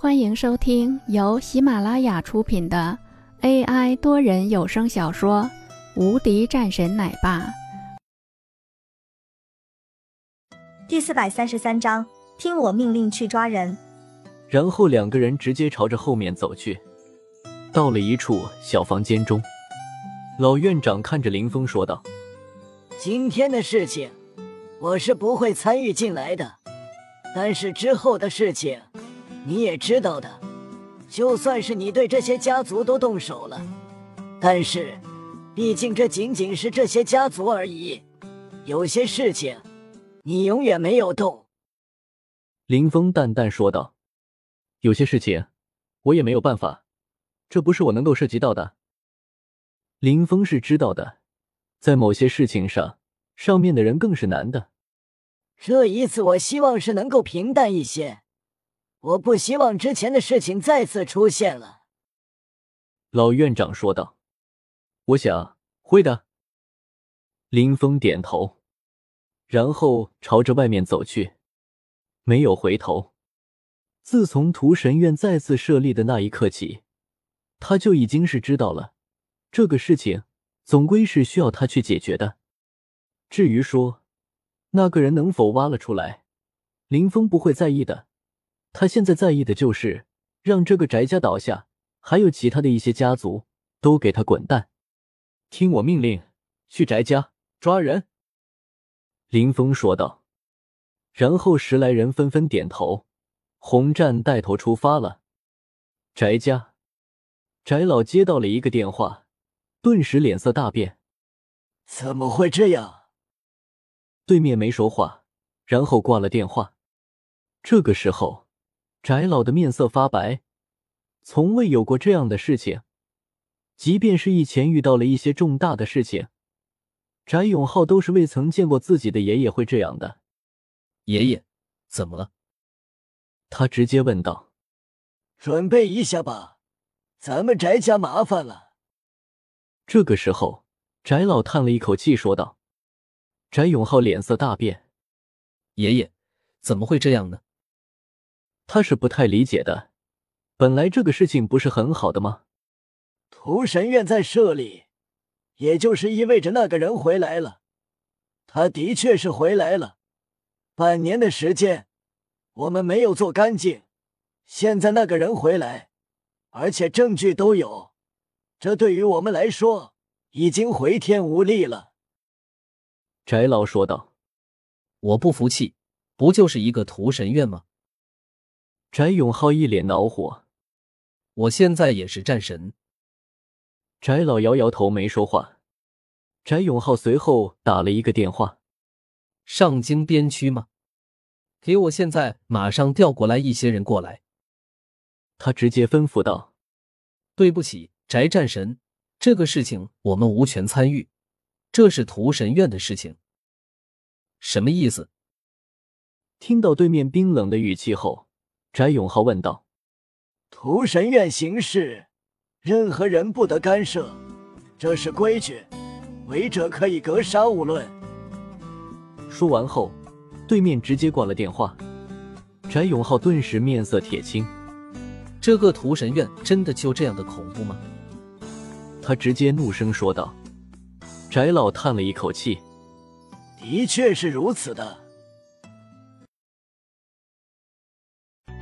欢迎收听由喜马拉雅出品的 AI 多人有声小说《无敌战神奶爸》第四百三十三章，听我命令去抓人。然后两个人直接朝着后面走去，到了一处小房间中，老院长看着林峰说道：“今天的事情，我是不会参与进来的，但是之后的事情。”你也知道的，就算是你对这些家族都动手了，但是，毕竟这仅仅是这些家族而已。有些事情，你永远没有动。”林峰淡淡说道，“有些事情，我也没有办法，这不是我能够涉及到的。”林峰是知道的，在某些事情上，上面的人更是难的。这一次，我希望是能够平淡一些。我不希望之前的事情再次出现了。”老院长说道。“我想会的。”林峰点头，然后朝着外面走去，没有回头。自从屠神院再次设立的那一刻起，他就已经是知道了这个事情总归是需要他去解决的。至于说那个人能否挖了出来，林峰不会在意的。他现在在意的就是让这个翟家倒下，还有其他的一些家族都给他滚蛋，听我命令，去翟家抓人。”林峰说道。然后十来人纷纷点头，红战带头出发了。翟家，翟老接到了一个电话，顿时脸色大变：“怎么会这样？”对面没说话，然后挂了电话。这个时候。翟老的面色发白，从未有过这样的事情。即便是以前遇到了一些重大的事情，翟永浩都是未曾见过自己的爷爷会这样的。爷爷，怎么了？他直接问道。准备一下吧，咱们翟家麻烦了。这个时候，翟老叹了一口气，说道。翟永浩脸色大变。爷爷，怎么会这样呢？他是不太理解的，本来这个事情不是很好的吗？屠神院在设立，也就是意味着那个人回来了。他的确是回来了，半年的时间，我们没有做干净。现在那个人回来，而且证据都有，这对于我们来说已经回天无力了。”翟老说道。“我不服气，不就是一个屠神院吗？”翟永浩一脸恼火，我现在也是战神。翟老摇摇头，没说话。翟永浩随后打了一个电话：“上京边区吗？给我现在马上调过来一些人过来。”他直接吩咐道：“对不起，翟战神，这个事情我们无权参与，这是屠神院的事情。”什么意思？听到对面冰冷的语气后。翟永浩问道：“屠神院行事，任何人不得干涉，这是规矩，违者可以格杀勿论。”说完后，对面直接挂了电话。翟永浩顿时面色铁青：“这个屠神院真的就这样的恐怖吗？”他直接怒声说道。翟老叹了一口气：“的确是如此的。”